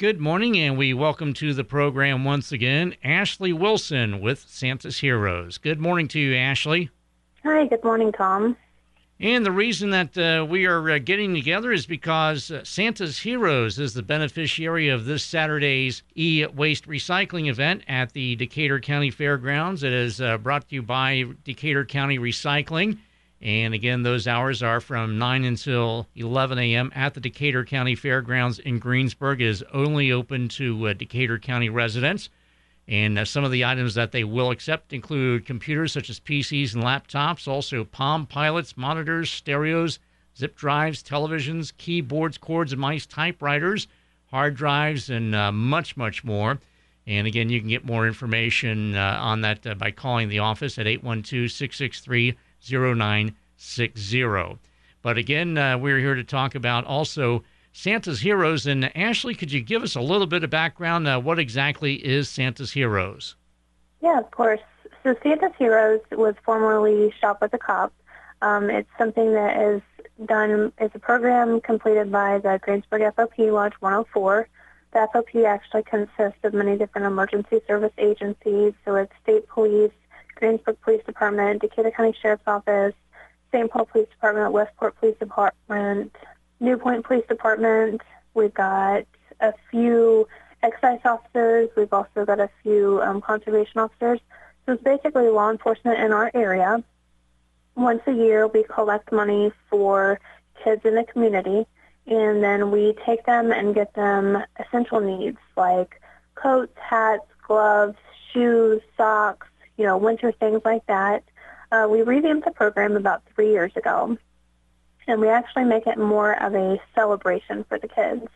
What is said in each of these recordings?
Good morning, and we welcome to the program once again Ashley Wilson with Santa's Heroes. Good morning to you, Ashley. Hi, good morning, Tom. And the reason that uh, we are uh, getting together is because uh, Santa's Heroes is the beneficiary of this Saturday's e waste recycling event at the Decatur County Fairgrounds. It is uh, brought to you by Decatur County Recycling. And again, those hours are from 9 until 11 a.m. at the Decatur County Fairgrounds in Greensburg. It is only open to uh, Decatur County residents. And uh, some of the items that they will accept include computers such as PCs and laptops, also Palm Pilots, monitors, stereos, zip drives, televisions, keyboards, cords, mice, typewriters, hard drives, and uh, much, much more. And again, you can get more information uh, on that uh, by calling the office at 812 663 0960. But again, uh, we're here to talk about also Santa's Heroes. And Ashley, could you give us a little bit of background? Uh, what exactly is Santa's Heroes? Yeah, of course. So Santa's Heroes was formerly Shop with a Cop. Um, it's something that is done, it's a program completed by the Greensburg FOP Lodge 104. The FOP actually consists of many different emergency service agencies, so it's state police, Greensburg Police Department, Decatur County Sheriff's Office, St. Paul Police Department, Westport Police Department, New Point Police Department. We've got a few excise officers. We've also got a few um, conservation officers. So it's basically law enforcement in our area. Once a year, we collect money for kids in the community, and then we take them and get them essential needs like coats, hats, gloves, shoes, socks, you know, winter things like that. Uh, we revamped the program about three years ago and we actually make it more of a celebration for the kids.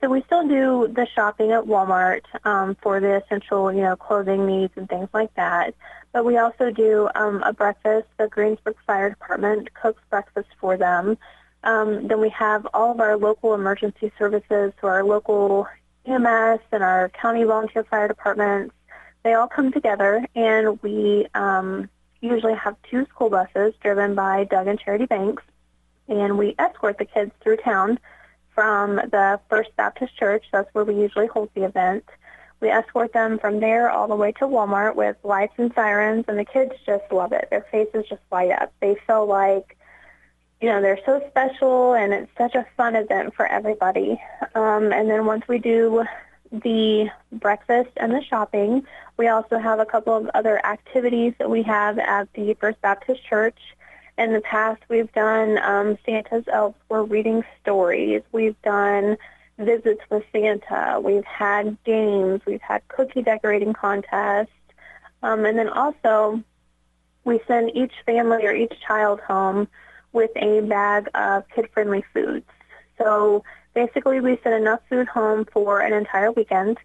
So we still do the shopping at Walmart um, for the essential, you know, clothing needs and things like that. But we also do um, a breakfast. The Greensburg Fire Department cooks breakfast for them. Um, then we have all of our local emergency services, so our local EMS and our county volunteer fire departments. They all come together, and we um, usually have two school buses driven by Doug and Charity Banks and we escort the kids through town from the First Baptist Church. That's where we usually hold the event. We escort them from there all the way to Walmart with lights and sirens, and the kids just love it. Their faces just light up. They feel like, you know, they're so special, and it's such a fun event for everybody. Um, and then once we do the breakfast and the shopping, we also have a couple of other activities that we have at the First Baptist Church in the past we've done um, Santa's elves were reading stories. We've done visits with Santa. We've had games. We've had cookie decorating contests. Um, and then also we send each family or each child home with a bag of kid-friendly foods. So basically we send enough food home for an entire weekend.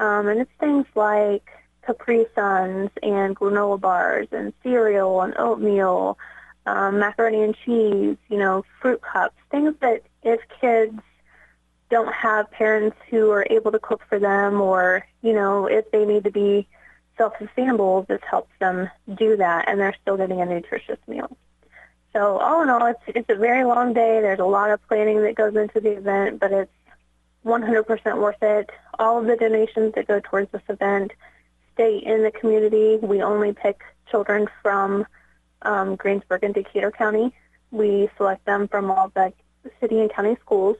Um, and it's things like Capri Suns and granola bars and cereal and oatmeal, um, macaroni and cheese, you know, fruit cups, things that if kids don't have parents who are able to cook for them or, you know, if they need to be self-sustainable, this helps them do that and they're still getting a nutritious meal. So all in all, it's, it's a very long day. There's a lot of planning that goes into the event, but it's 100% worth it. All of the donations that go towards this event stay in the community. We only pick children from um, Greensburg and Decatur County. We select them from all the city and county schools.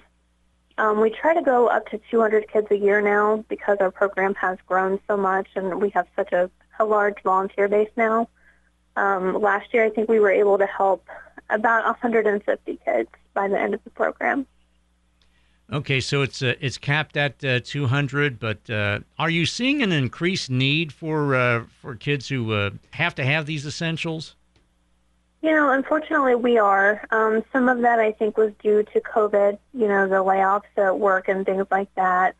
Um, we try to go up to 200 kids a year now because our program has grown so much and we have such a, a large volunteer base now. Um, last year, I think we were able to help about 150 kids by the end of the program. Okay, so it's uh, it's capped at uh, 200, but uh, are you seeing an increased need for uh, for kids who uh, have to have these essentials? You know, unfortunately, we are. Um, some of that, I think, was due to COVID. You know, the layoffs at work and things like that.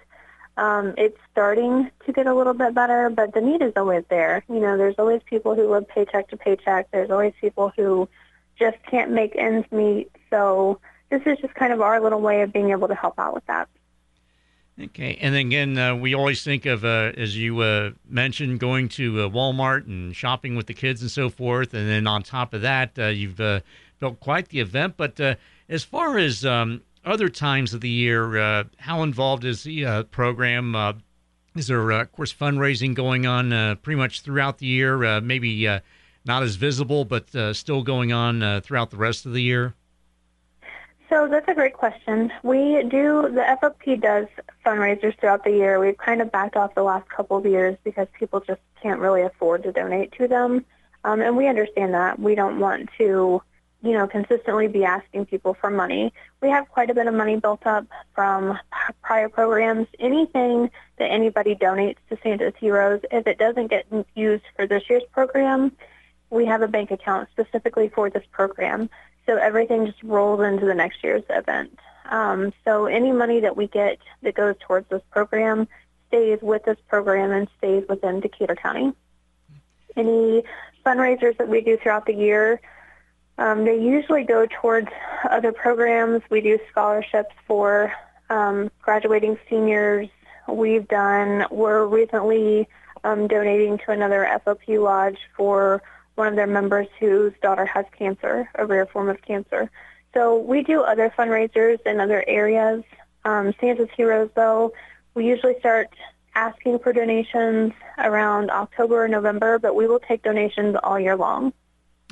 Um, it's starting to get a little bit better, but the need is always there. You know, there's always people who live paycheck to paycheck. There's always people who just can't make ends meet. So this is just kind of our little way of being able to help out with that. Okay, and again, uh, we always think of, uh, as you uh, mentioned, going to uh, Walmart and shopping with the kids and so forth. And then on top of that, uh, you've uh, built quite the event. But as far as um, other times of the year, uh, how involved is the uh, program? Uh, is there, uh, of course, fundraising going on uh, pretty much throughout the year? Uh, maybe not as visible, but still going on throughout the rest of the year? So that's a great question. We do, the FOP does fundraisers throughout the year. We've kind of backed off the last couple of years because people just can't really afford to donate to them. Um, and we understand that. We don't want to, you know, consistently be asking people for money. We have quite a bit of money built up from prior programs. Anything that anybody donates to Santa's Heroes, if it doesn't get used for this year's program, we have a bank account specifically for this program. So everything just rolls into the next year's event. Um, so any money that we get that goes towards this program stays with this program and stays within Decatur County. Any fundraisers that we do throughout the year, um, they usually go towards other programs. We do scholarships for um, graduating seniors. We've done, we're recently um, donating to another FOP lodge for one of their members whose daughter has cancer, a rare form of cancer. So we do other fundraisers in other areas. Um, Santa's Heroes, though, we usually start asking for donations around October or November, but we will take donations all year long.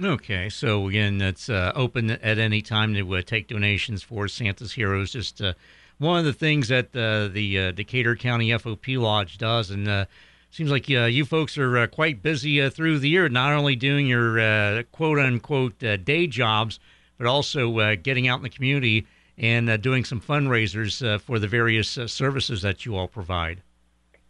Okay, so again, it's uh, open at any time to uh, take donations for Santa's Heroes. Just uh, one of the things that uh, the uh, Decatur County FOP Lodge does, and uh, seems like you folks are quite busy through the year, not only doing your quote unquote day jobs, but also getting out in the community and doing some fundraisers for the various services that you all provide.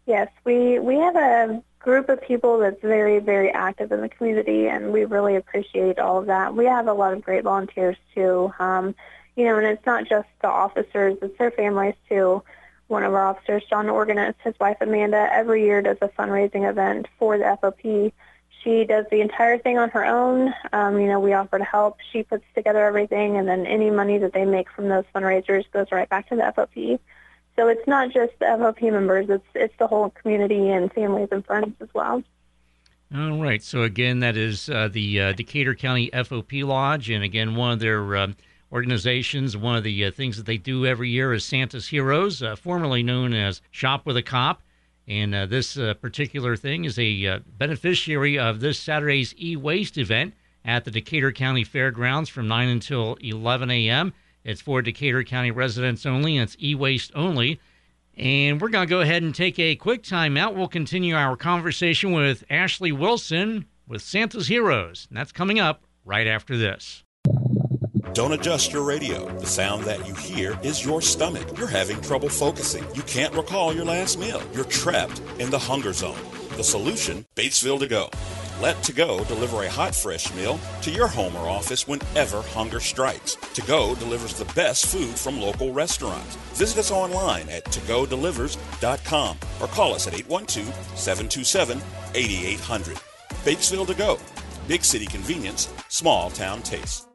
Yes, we we have a group of people that's very very active in the community, and we really appreciate all of that. We have a lot of great volunteers too. Um, you know, and it's not just the officers; it's their families too one of our officers, John Organist, his wife Amanda, every year does a fundraising event for the FOP. She does the entire thing on her own. Um, you know, we offer to help. She puts together everything, and then any money that they make from those fundraisers goes right back to the FOP. So it's not just the FOP members; it's it's the whole community and families and friends as well. All right. So again, that is uh, the uh, Decatur County FOP Lodge, and again, one of their uh, organizations. One of the uh, things that they do every year is Santa's Heroes, uh, formerly known as Shop with a Cop. And uh, this particular thing is a beneficiary of this Saturday's e waste event at the Decatur County Fairgrounds from 9 until 11 a.m. It's for Decatur County residents only, and it's e waste only. And we're going to go ahead and take a quick time out. We'll continue our conversation with Ashley Wilson with Santa's Heroes. And that's coming up right after this. Don't adjust your radio. The sound that you hear is your stomach. You're having trouble focusing. You can't recall your last meal. You're trapped in the hunger zone. The solution Batesville to go. Let To Go deliver a hot, fresh meal to your home or office whenever hunger strikes. To Go delivers the best food from local restaurants. Visit us online at togodelivers.com or call us at 812 727 8800. Batesville To Go. Big city convenience, small town taste.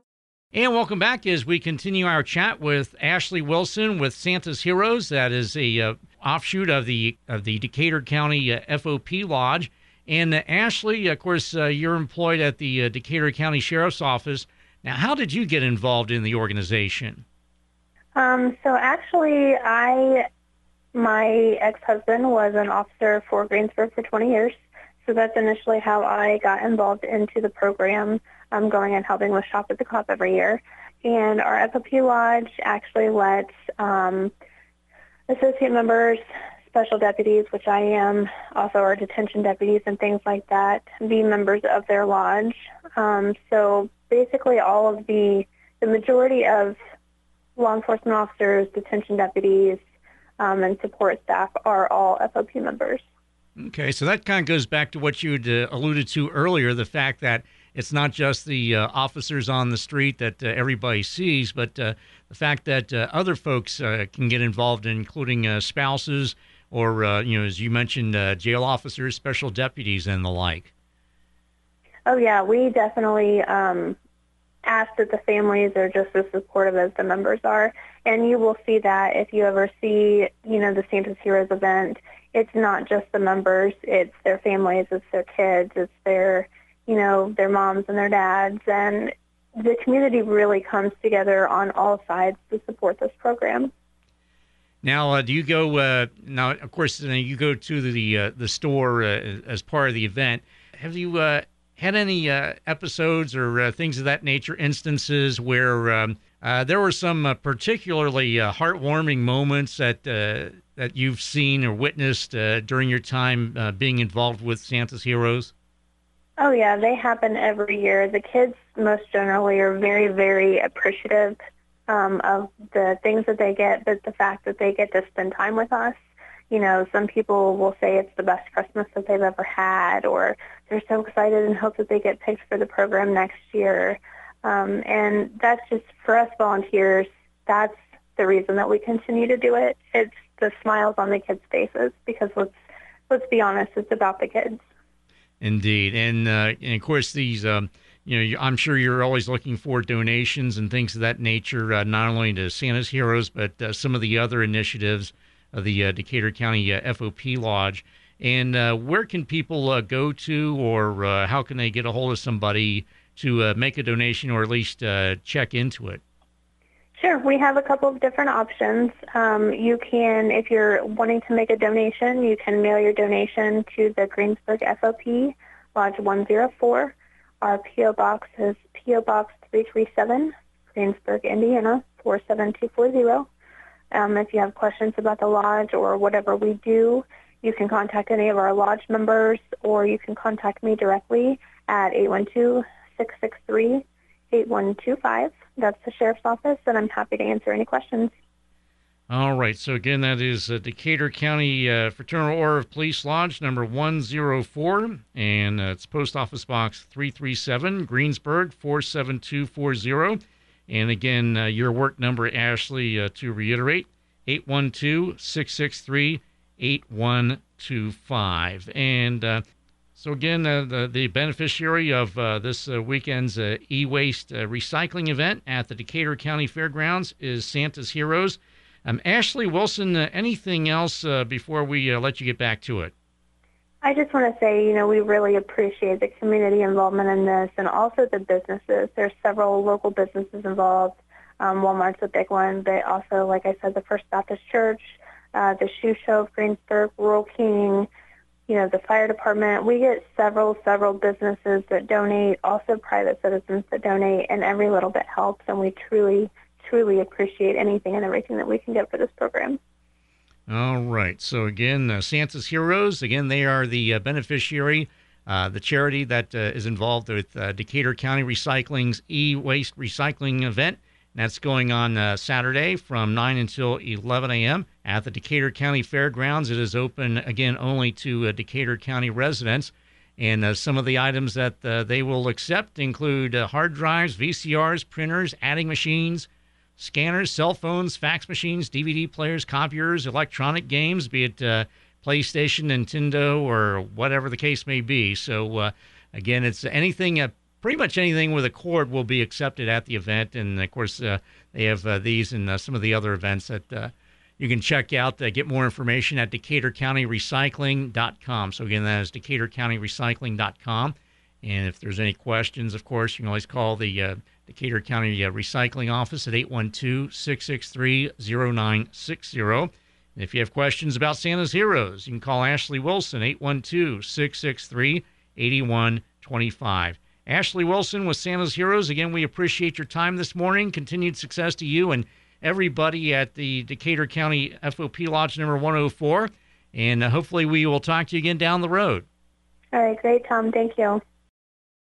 And welcome back as we continue our chat with Ashley Wilson with Santa's Heroes. That is a uh, offshoot of the of the Decatur County uh, FOP Lodge. And uh, Ashley, of course, uh, you're employed at the uh, Decatur County Sheriff's Office. Now, how did you get involved in the organization? Um, so actually, I my ex-husband was an officer for Greensburg for 20 years. So that's initially how I got involved into the program um, going and helping with Shop at the Cop every year. And our FOP Lodge actually lets um, associate members, special deputies, which I am, also our detention deputies and things like that, be members of their lodge. Um, so basically all of the, the majority of law enforcement officers, detention deputies, um, and support staff are all FOP members. Okay, so that kind of goes back to what you uh, alluded to earlier the fact that it's not just the uh, officers on the street that uh, everybody sees, but uh, the fact that uh, other folks uh, can get involved, including spouses or, uh, you know, as you mentioned, uh, jail officers, special deputies, and the like. Oh, yeah, we definitely um, ask that the families are just as supportive as the members are. And you will see that if you ever see, you know, the Santa's Heroes event, it's not just the members, it's their families, it's their kids, it's their you know, their moms and their dads. And the community really comes together on all sides to support this program. Now, uh, do you go? Uh, now, of course, uh, you go to the uh, the store uh, as part of the event. Have you uh, had any episodes or things of that nature, instances where um, there were some particularly heartwarming moments that that you've seen or witnessed during your time being involved with Santa's Heroes? Oh yeah, they happen every year. The kids most generally are very, very appreciative um, of the things that they get, but the fact that they get to spend time with us. You know, some people will say it's the best Christmas that they've ever had, or they're so excited and hope that they get picked for the program next year. Um, and that's just for us volunteers. That's the reason that we continue to do it. It's the smiles on the kids' faces because let's let's be honest, it's about the kids. Indeed, and uh, and of course these. Um, you know, I'm sure you're always looking for donations and things of that nature, uh, not only to Santa's Heroes, but uh, some of the other initiatives of the uh, Decatur County uh, FOP Lodge. And uh, where can people uh, go to, or how can they get a hold of somebody to make a donation or at least check into it? Sure, we have a couple of different options. Um, you can, if you're wanting to make a donation, you can mail your donation to the Greensburg FOP, Lodge 104. Our P.O. Box is P.O. Box 337, Greensburg, Indiana, 47240. Um, if you have questions about the lodge or whatever we do, you can contact any of our lodge members or you can contact me directly at 812-663-8125. That's the sheriff's office, and I'm happy to answer any questions. All right. So again, that is uh, Decatur County uh, Fraternal Order of Police Lodge number 104, and uh, it's Post Office Box 337, Greensburg 47240. And again, uh, your work number, Ashley, uh, to reiterate, 812-663-8125. And uh, so again, the, the beneficiary of this weekend's e-waste recycling event at the Decatur County Fairgrounds is Santa's Heroes. Um, Ashley Wilson, uh, anything else uh, before we uh, let you get back to it? I just want to say, you know, we really appreciate the community involvement in this and also the businesses. There's several local businesses involved. Um, Walmart's a big one, but also, like I said, the First Baptist Church, uh, the Shoe Show of Greensburg, Rural King, you know, the fire department. We get several, several businesses that donate, also private citizens that donate, and every little bit helps, and we truly truly appreciate anything and everything that we can get for this program. All right. So again, uh, Santa's Heroes. Again, they are the uh, beneficiary, uh, the charity that uh, is involved with uh, Decatur County Recycling's e-waste recycling event. And that's going on uh, Saturday from 9 until 11 a.m. at the Decatur County Fairgrounds. It is open again only to Decatur County residents. And some of the items that they will accept include hard drives, VCRs, printers, adding machines, scanners, cell phones, fax machines, DVD players, copiers, electronic games, be it uh, PlayStation, Nintendo, or whatever the case may be. So, uh, again, it's anything, uh, pretty much anything with a cord will be accepted at the event. And of course, uh, they have uh, these and uh, some of the other events that you can check out. get more information at DecaturCountyRecycling.com. So, again, that is DecaturCountyRecycling.com. And if there's any questions, of course, you can always call the Decatur County uh, Recycling Office at 812-663-0960. if you have questions about Santa's Heroes, you can call Ashley Wilson, 812-663-8125. Ashley Wilson with Santa's Heroes. Again, we appreciate your time this morning. Continued success to you and everybody at the Decatur County FOP Lodge number 104. And uh, hopefully we will talk to you again down the road. All right, great, Tom. Thank you.